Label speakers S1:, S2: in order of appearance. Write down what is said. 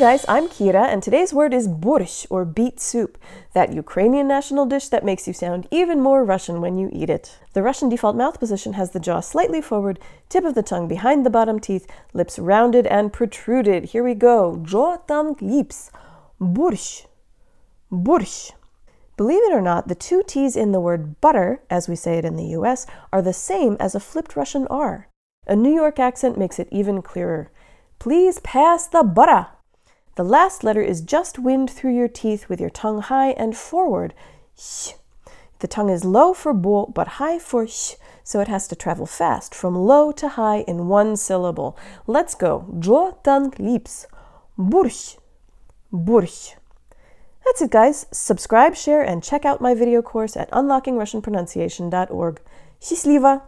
S1: guys, I'm Kira, and today's word is borsh, or beet soup, that Ukrainian national dish that makes you sound even more Russian when you eat it. The Russian default mouth position has the jaw slightly forward, tip of the tongue behind the bottom teeth, lips rounded and protruded. Here we go. Jaw, tongue, lips. Borsh. Borsh. Believe it or not, the two T's in the word butter, as we say it in the US, are the same as a flipped Russian R. A New York accent makes it even clearer. Please pass the butter. The last letter is just wind through your teeth with your tongue high and forward. Sh. The tongue is low for bo but high for sh, so it has to travel fast from low to high in one syllable. Let's go. Jo tang lips. Borsh. Borsh. That's it, guys. Subscribe, share, and check out my video course at unlockingrussianpronunciation.org. Shisliva.